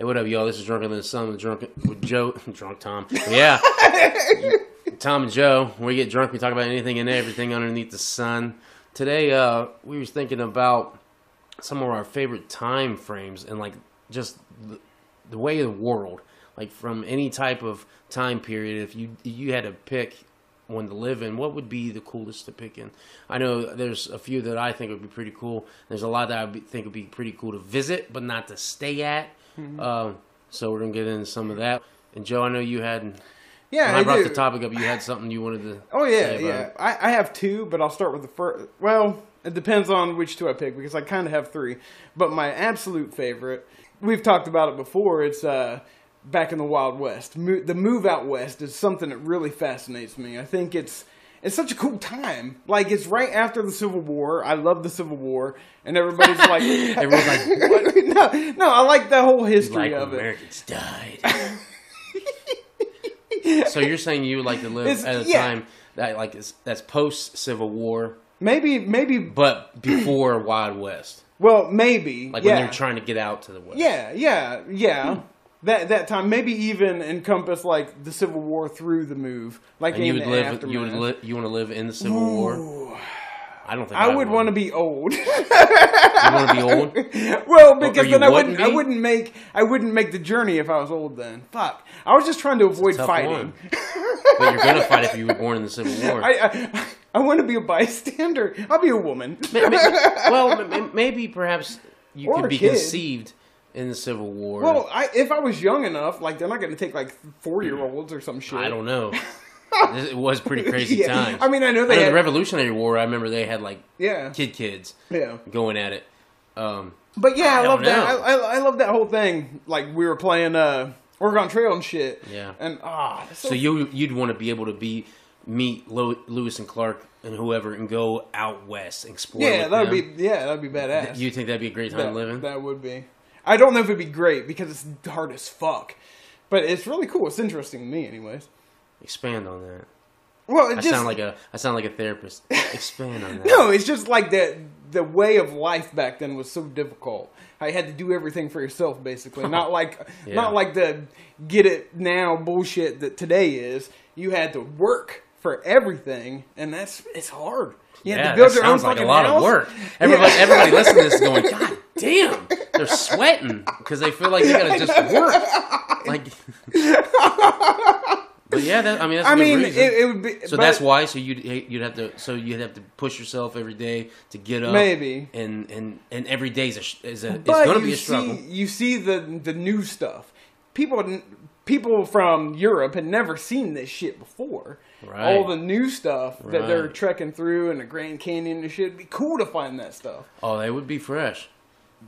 Hey, what up, y'all? This is Drunk Under the Sun with Drunk with Joe, Drunk Tom. Yeah, Tom and Joe. We get drunk. We talk about anything and everything underneath the sun. Today, uh, we was thinking about some of our favorite time frames and like just the, the way of the world, like from any type of time period. If you you had to pick one to live in, what would be the coolest to pick in? I know there's a few that I think would be pretty cool. There's a lot that I think would be pretty cool to visit, but not to stay at. Um, so we're gonna get into some of that. And Joe, I know you had Yeah, when I, I brought do. the topic up, you had something you wanted to. Oh yeah, yeah. I, I have two, but I'll start with the first. Well, it depends on which two I pick because I kind of have three. But my absolute favorite, we've talked about it before. It's uh, back in the Wild West. Mo- the move out west is something that really fascinates me. I think it's it's such a cool time. Like it's right after the Civil War. I love the Civil War, and everybody's like, Everyone's like, "What?" no, no, I like the whole history Like of it. Americans died. so you're saying you would like to live It's- at a yeah. time that like is, that's post Civil War, Maybe, maybe. but before Wild West, Well, maybe. like yeah. when they're trying to get out to the West. Yeah, yeah, yeah. That that time, maybe even encompass like the Civil War through the move, like And you in would the live. aftermath. You would. Li- you want to live in the Civil War? I don't think I would want to be old. You want to be old? well, because then I wouldn't. I wouldn't make. I wouldn't make the journey if I was old. Then fuck. I was just trying to avoid fighting. But you're gonna fight if you were born in the Civil War. I, I I want to be a bystander. I'll be a woman. Ma- ma- well, ma- ma- maybe perhaps you Or could be kid. conceived in the Civil War. Well, I, if I was young enough, like they're not going to take like four year olds or some shit. I don't know. it was pretty crazy Yeah. times. I mean, I know I they know had, the Revolutionary War. I remember they had like yeah, kid kids yeah. going at it. Um, But yeah, I, I love that. I, I, I love that whole thing. Like we were playing uh, Oregon Trail and shit. Yeah. And ah, so, so you you'd want to be able to be meet Lewis and Clark and whoever and go out west and explore. yeah, that would be yeah, that'd be badass. You think that'd be a great time that, living? that would be. I don't know if it'd be great because it's hard as fuck, but it's really cool. It's interesting to me, anyways. Expand on that. Well, it I just sound like a I sound like a therapist. Expand on that. no, it's just like that. The way of life back then was so difficult. I had to do everything for yourself, basically. Not like, Yeah. not like the get it now bullshit that today is. You had to work for everything, and that's it's hard. You had yeah, to build that your own sounds like a lot house. of work. Everybody, everybody listening to this is going, God damn, they're sweating because they feel like they gotta just work. Like, but yeah, that, I mean, that's a I mean, it, it would be. so that's why. So you'd you'd have to so you'd have to push yourself every day to get up. Maybe. and and and every day is a is a it's gonna be a struggle. See, you see the the new stuff. People people from Europe had never seen this shit before. Right. All the new stuff that they're trekking through and the Grand Canyon and shit. It'd be cool to find that stuff. Oh, they would be fresh.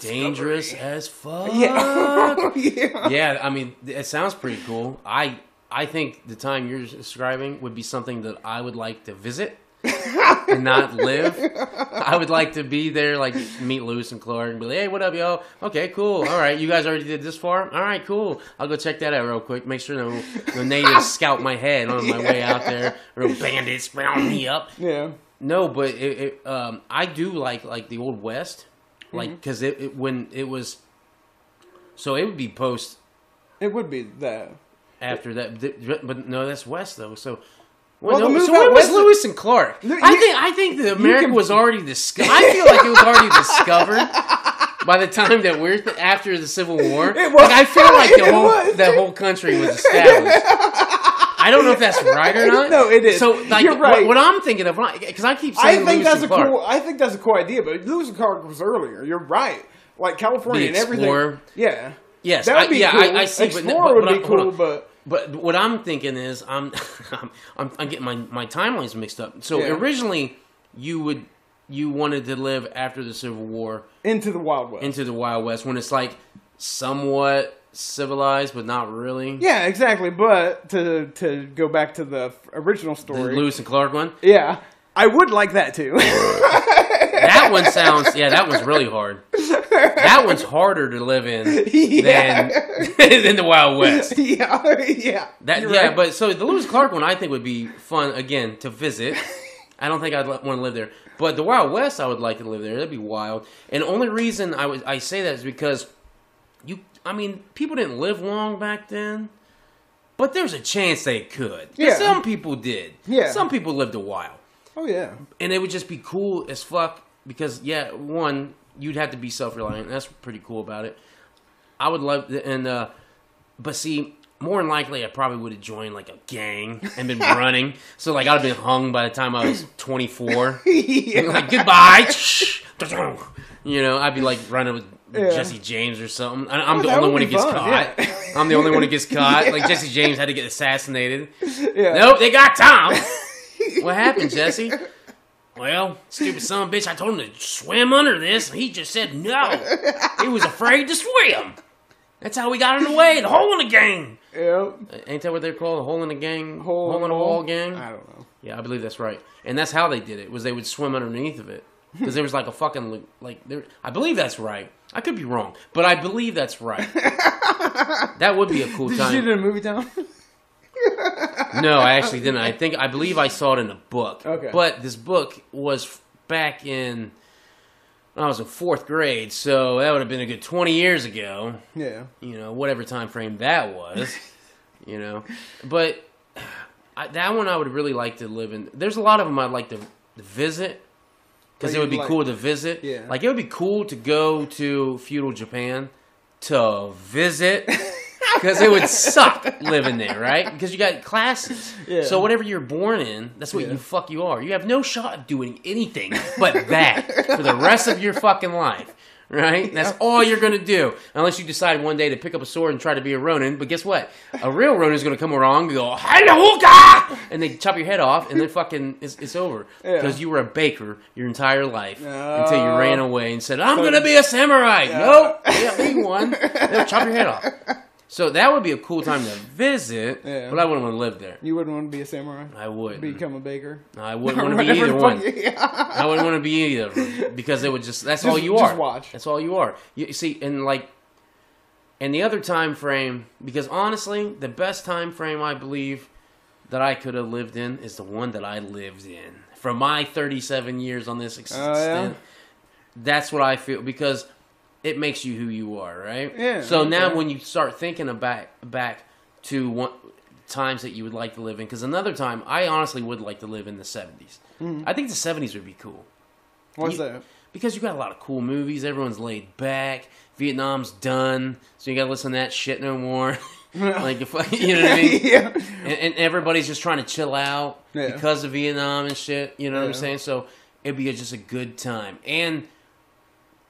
Dangerous as fuck. Yeah. yeah. yeah, I mean, it sounds pretty cool. I I think the time you're describing would be something that I would like to visit and not live. I would like to be there, like meet Lewis and Clark and be like, "Hey, what up, yo? Okay, cool. All right, you guys already did this far. All right, cool. I'll go check that out real quick. Make sure no, no natives scout my head on my way out there. Real bandits round me up. Yeah. No, but it, it, um, I do like like the old west, like because it, it when it was. So it would be post It would be that. after that, but no, that's west though. So. Well, Well, no, so was Lewis and Clark? No, I think I think that America can- was already discovered. I feel like it was already discovered by the time that we're th- after the Civil War. It was. Like I feel like the whole was. the whole country was established. I don't know if that's right or not. No, it is. So like You're right. what, what I'm thinking of, because I keep I think Lewis that's a Clark. cool. I think that's a cool idea. But Lewis and Clark was earlier. You're right. Like California and everything. Yeah. Yes, That would I- be yeah, cool. I- I see, Explorer but- would be but I- hold cool, but But what I'm thinking is, I'm I'm, I'm, getting my, my timelines mixed up. So Yeah. originally, you would you wanted to live after the Civil War into the Wild West. into the Wild West when it's like somewhat civilized, but not really. yeah, exactly. But to to go back to the original The story. Lewis and Clark one. yeah, I would like that too. That one sounds yeah, that one's really hard. That one's harder to live in Yeah. than than the Wild West. yeah, yeah. That yeah, right. but so the Lewis Clark one I think would be fun again to visit. I don't think I'd want to live there, but the Wild West I would like to live there. That'd be wild. And the only reason I would I say that is because you. I mean, people didn't live long back then, but there's a chance they could. Yeah. Some people did. Yeah. Some people lived a while, Oh yeah. and it would just be cool as fuck because yeah, one you'd have to be self reliant. That's pretty cool about it. I would love to, and uh, but see. More than likely, I probably would have joined like a gang and been running. So like I'd have been hung by the time I was 24. yeah. like goodbye. you know, I'd be like running with Yeah. Jesse James or something. I- I'm Oh, the only one who gets fun, caught. yeah. I'm the only one who gets caught. Like Jesse James had to get assassinated. Nope, they got Tom. what happened, Jesse? Well, stupid son of a bitch, I told him to swim under this, and he just said no. He was afraid to swim. That's how we got in the way, the hole in the gang. Yeah. Ain't that what they're called? The hole in the gang? Hole, in the wall gang? I don't know. Yeah, I believe that's right. And that's how they did it. Was they would swim underneath of it because there was like a fucking like- like there. I believe that's right. I could be wrong, but I believe that's right. that would be a cool time. Did you in a movie town? No, I actually didn't. I think I believe I saw it in a book. Okay. But this book was back in when I was in fourth grade, so that would have been a good twenty years ago. yeah. you know, whatever time frame that was, you know. But I, that one I would really like to live in. There's a lot of them I'd like to, to visit because it would be like- cool to visit. Yeah. Like it would be cool to go to feudal Japan to visit. Because it would suck living there, right? Because you got classes. Yeah. So whatever you're born in, that's what Yeah. you fuck you are. You have no shot of doing anything but that for the rest of your fucking life. Right? That's all you're gonna do. Unless you decide one day to pick up a sword and try to be a Ronin. But guess what? A real Ronin is gonna come along and go, Hello, and they chop your head off, and then fucking it's, it's over. Yeah. Because you were a baker your entire life No. until you ran away and said, I'm gonna be a samurai. Yeah. Nope, yeah, be one. They'll chop your head off. So that would be a cool time to visit, Yeah. but I wouldn't want to live there. You wouldn't want to be a samurai? I wouldn't. Become a baker? I wouldn't want to be either one. Yeah. I wouldn't want to be either because it would just that's all Just- you just are. watch. That's all you are. You see, and like, and the other time frame because honestly, the best time frame I believe that I could have lived in is the one that I lived in from my 37 years on this extent. Oh, yeah? That's what I feel because it makes you who you are, right? Yeah, So now when you start thinking about back to one, times that you would like to live in, because another time I honestly would like to live in the 70s. Mm-hmm. I think the 70s would be cool What's You- that? because you got a lot of cool movies. Everyone's laid back. Vietnam's done, so you got to listen to that shit no more. like if you know what I mean. yeah. And, and everybody's just trying to chill out Yeah. because of Vietnam and shit. You know what I'm saying? So it'd be just a good time. And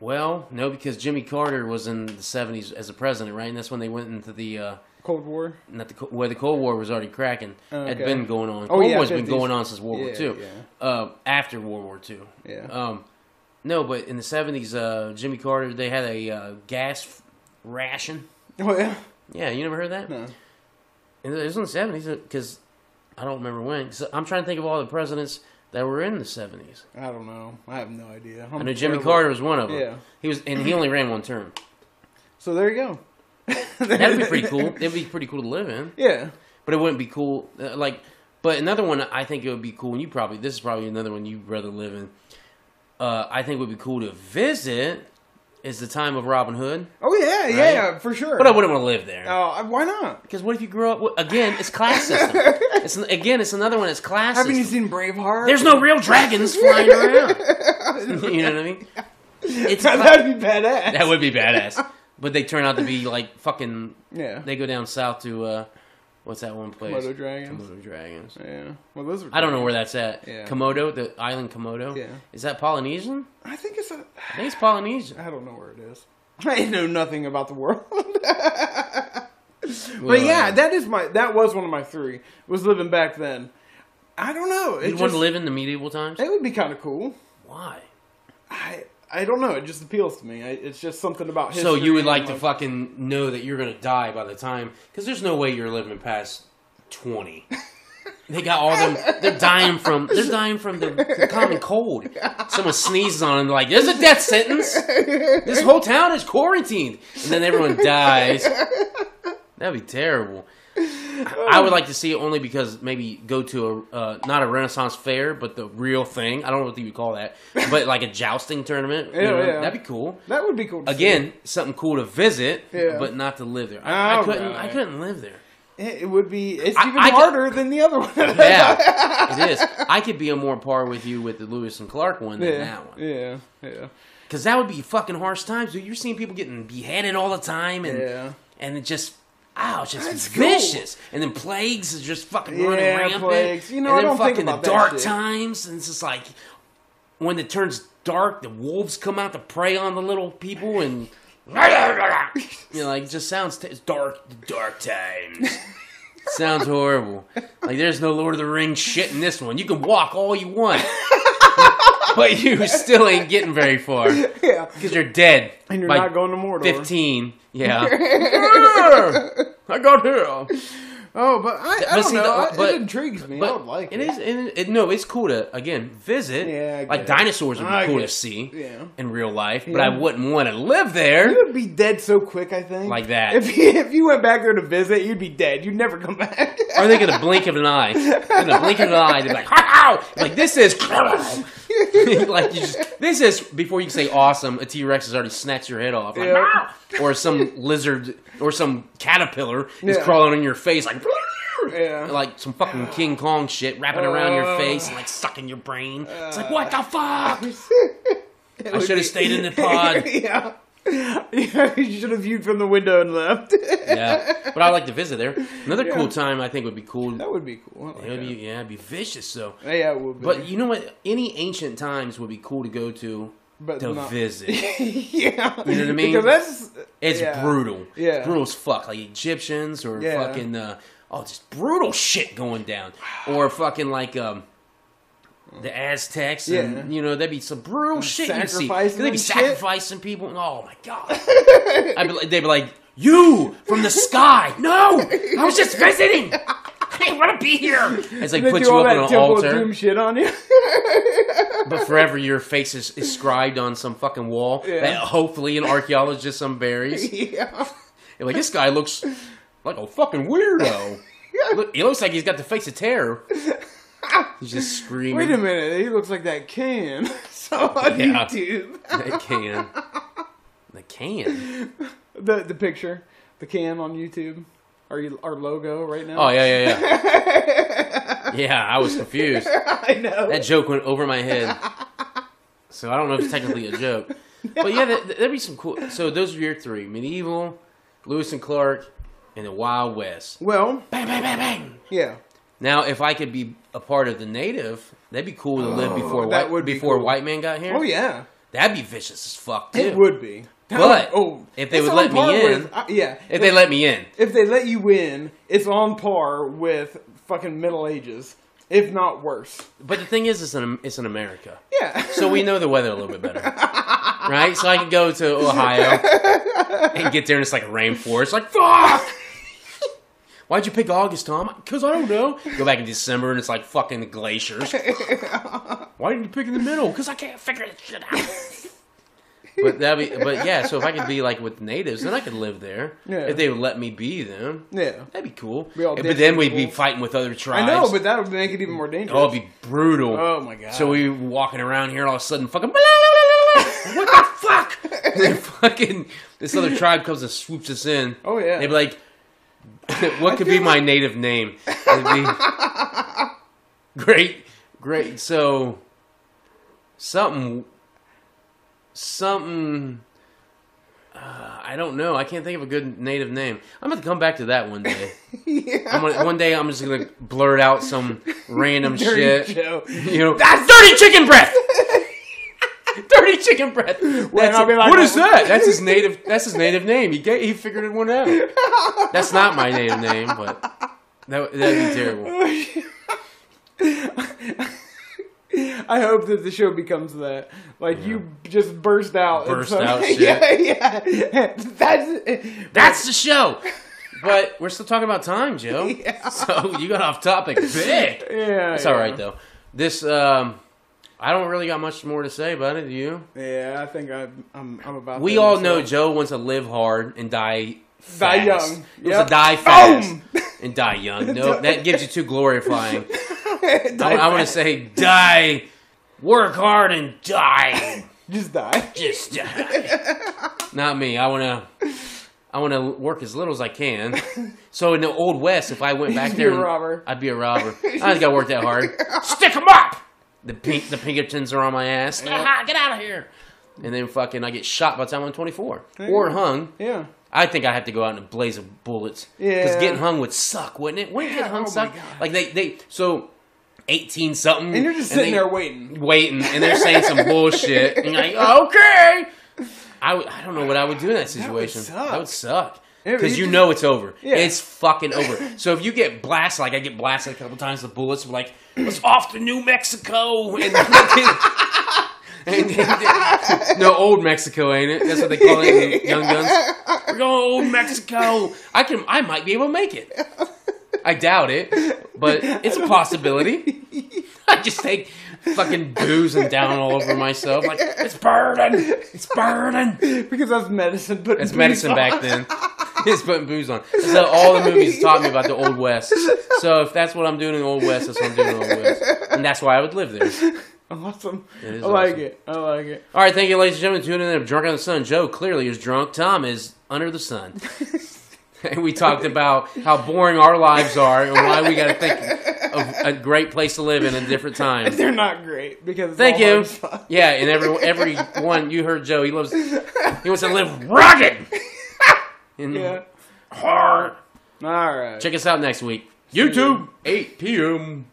well, no, because Jimmy Carter was in the '70s as a president, right? And that's when they went into the uh, Cold War? not the where the Cold War was already cracking. Oh, Had okay. been going on. Oh, Cold yeah, War's been going on since World War Yeah, II. yeah. Uh, after World War II. Yeah. Um, no, but in the seventies, uh, Jimmy Carter they had a uh, gas ration. oh, yeah? Yeah, you never heard that? No. And it was in the seventies because I don't remember when. i I'm trying to think of all the presidents that were in the seventies. I don't know. I have no idea. I know Jimmy Carter was one of them. Yeah. He was, and he only ran one term. So there you go. That'd be pretty cool. It'd be pretty cool to live in, Yeah. but it wouldn't be cool. Uh, like, but another one I think it would be cool. And you probably this is probably another one you'd rather live in. Uh, I think would be cool to visit is the time of Robin Hood, Oh, yeah, yeah, for sure. but I wouldn't want to live there. Oh, why not? Because what if you grew up again? It's class system. It's again, it's another one. It's class Haven't you seen Braveheart? There's no real dragons flying around. you know what I mean? It's cla- That'd be badass. that would be badass. But they turn out to be like fucking. Yeah. They go down south to uh, what's that one place? Komodo dragons. Komodo dragons. Yeah. Well, those are. I don't know where that's at. Yeah. Komodo, the island Komodo. Yeah. Is that Polynesian? I think it's a. I think it's Polynesian. I don't know where it is. I know nothing about the world. But yeah, that is my. That was one of my three. Was living back then. I don't know. It you want to live in the medieval times? It would be kind of cool. Why? I I don't know. It just appeals to me. I, it's just something about history. So you would like and to fucking know that you're gonna die by the time, because there's no way you're living past twenty. They got all them. They're dying from. They're dying from the, the common cold. Someone sneezes on them, like there's a death sentence. This whole town is quarantined, and then everyone dies. That'd be terrible. I would like to see it only because maybe go to a uh, not a Renaissance fair, but the real thing. I don't know what you would call that, but like a jousting tournament. you know, yeah. That'd be cool. That would be cool. Again, something cool to visit, Yeah. but not to live there. I, I couldn't. I couldn't live there. it, would be. It's even I could- harder than the other one. Yeah, it is. I could be a more par with you with the Lewis and Clark one than yeah, that one. yeah, yeah, Because that would be fucking harsh times. Dude. You're seeing people getting beheaded all the time, and yeah. and it just. Ow, it's just That's cool. vicious. And then plagues is just fucking running Yeah, rampant. plagues. You know, and I don't think fucking about the dark shit. times, and it's just like when it turns dark, the wolves come out to prey on the little people, and you know, like it just sounds t- it's dark, dark times. sounds horrible. Like there's no Lord of the Rings shit in this one. You can walk all you want, but you still ain't getting very far Yeah. because you're dead. And you're not going to Mordor. 15. Yeah. I got here. Oh, but I, I But don't see, know. the- but- it intrigues me. I But would like it it. is. It, it, no, it's cool to again visit. Yeah, like it. dinosaurs would be I cool to see Yeah. in real life, but I wouldn't want to live there. You would be dead so quick, I think. Like that. If you, if you went back there to visit, you'd be dead. You'd never come back. Are they gonna blink of an eye? In the blink of an eye, they're like, "How?" Like this is like you just this is before you can say awesome. A T Rex has already snatched your head off, like, Yeah. Or some lizard or some caterpillar is Yeah. crawling on your face, like. yeah. like some fucking King Kong shit wrapping around your Uh. face and like sucking your brain. It's like what the fuck? I should have stayed in the pod. yeah. You should have viewed from the window and left. Yeah, but I like to visit there. Another Yeah. cool time I think would be cool. That would be cool. Like It would that. be yeah, it'd be vicious though. Yeah, it would be. But you know what? Any ancient times would be cool to go to But to not- visit. yeah. You know what I mean? Because that's It's yeah. brutal. Yeah. It's brutal as fuck. Like Egyptians or Yeah. fucking uh, oh, just brutal shit going down. Or fucking like um the Aztecs and Yeah. you know, there'd be some brutal shit you see. They'd be and shit. sacrificing people. Oh my god. I'd be like, they'd be like, You from the sky. No! I was just visiting. I didn't want to be here. It's like put you all up that on an altar. Doom shit on you. But forever your face is, is scribed on some fucking wall Yeah. that hopefully an archaeologist unburies. yeah. Like, this guy looks like a fucking weirdo. Look, he looks like he's got the face of terror. He's just screaming. Wait a minute. He looks like that can. so on Yeah. YouTube. The can. The can. The the picture, the can on YouTube. Our our logo right now. Oh, yeah, yeah, yeah. Yeah, I was confused. I know. That joke went over my head. So I don't know if it's technically a joke. But yeah, that, that'd be some cool. So those are your three medieval, Lewis and Clark, and the Wild West. well, Bang, bang, bang, bang. yeah. Now, if I could be a part of the native, that'd be cool to live before Oh, that white, would be before cool. white man got here. Oh yeah. That'd be vicious as fuck too. It would be. But oh, if they would let me in- with- uh, yeah. If they let me in, if they let you in, it's on par with fucking Middle Ages, if not worse. but the thing is, it's in it's in America, Yeah. so we know the weather a little bit better, right? So I can go to Ohio and get there, and it's like a rainforest. Like fuck. Why'd you pick August, Tom? Because I don't know. Go back in December, and it's like fucking glaciers. Why did you pick in the middle? Because I can't figure this shit out. but that be, but yeah. So if I could be like with natives, then I could live there. Yeah. If they would let me be them, yeah. that'd be cool. Be but then we'd be fighting with other tribes. I know, but that would make it even more dangerous. oh, it'd be brutal. Oh my god. So we were walking around here, and all of a sudden, fucking. What the fuck? And fucking this other tribe comes and swoops us in. Oh yeah. They'd be like, "What could be my native name?" It'd be great, great. So something, something. Uh, I don't know. I can't think of a good native name. I'm gonna come back to that one day. yeah. I'm gonna, one day I'm just gonna blurt out some random shit. Joe. You know, that's dirty chicken breath. Dirty chicken breath. That's I'll be like, what is that? That's his native. That's his native name. He ga- he figured it one out. That's not my native name, but that that'd be terrible. I hope that the show becomes that. Like you just burst out. Burst out shit. Yeah, yeah. That's That's the show. But we're still talking about time, Joe. Yeah. So you got off topic big. yeah. It's all right though. This um, I don't really got much more to say about it. Do you? Yeah, I think I, I'm. I'm about. We all know Joe wants to live hard and die. Fast. Die young. He wants Yep. to die fast. Boom. and die young. No, that gives you too glorifying. I, I want to say die, work hard and die. Just die. Just die. Not me. I want to. I want to work as little as I can. So in the old west, if I went back You'd there, be a robber. I'd be a robber. I ain't got to work that hard. Stick 'em up. The pink, the Pinkertons are on my ass. Ah, get out of here. And then fucking, I get shot by the time I'm 24 or hung. Yeah. I think I have to go out in a blaze of bullets. Because Yeah. getting hung would suck, wouldn't it? Wouldn't Yeah, getting hung oh my suck? God. Like they, they, so 18 something. And you're just sitting there waiting. waiting, and they're saying some bullshit. And you're like, okay. I, would- I don't know what I would do in that situation. suck. That would suck. Because you just- know it's over. Yeah. It's fucking over. So if you get blasted, like I get blasted a couple times, the bullets were like, "It's off to New Mexico," and, and- no, old Mexico, ain't it? That's what they call it in Young Guns. We're going to old Mexico. I can, I might be able to make it. I doubt it, but it's a possibility. I just take fucking booze and down all over myself, like it's burning, it's burning. Because that's medicine. But It's medicine back then. It's putting booze on. That's how all the movies taught me about the Old West. So if that's what I'm doing in the Old West, that's what I'm doing in the Old West. And that's why I would live there. Awesome. Is I like awesome. it. I like it. All right, thank you, ladies and gentlemen. Tuning in to Drunk on the Sun. Joe clearly is drunk. Tom is under the sun. and we talked about how boring our lives are and why we got to think of a great place to live in a different time. They're not great because Thank you. Yeah, and every every one you heard Joe. He loves. He wants to live rugged. And Yeah. hard. All right. Check us out next week. YouTube, 8 p.m.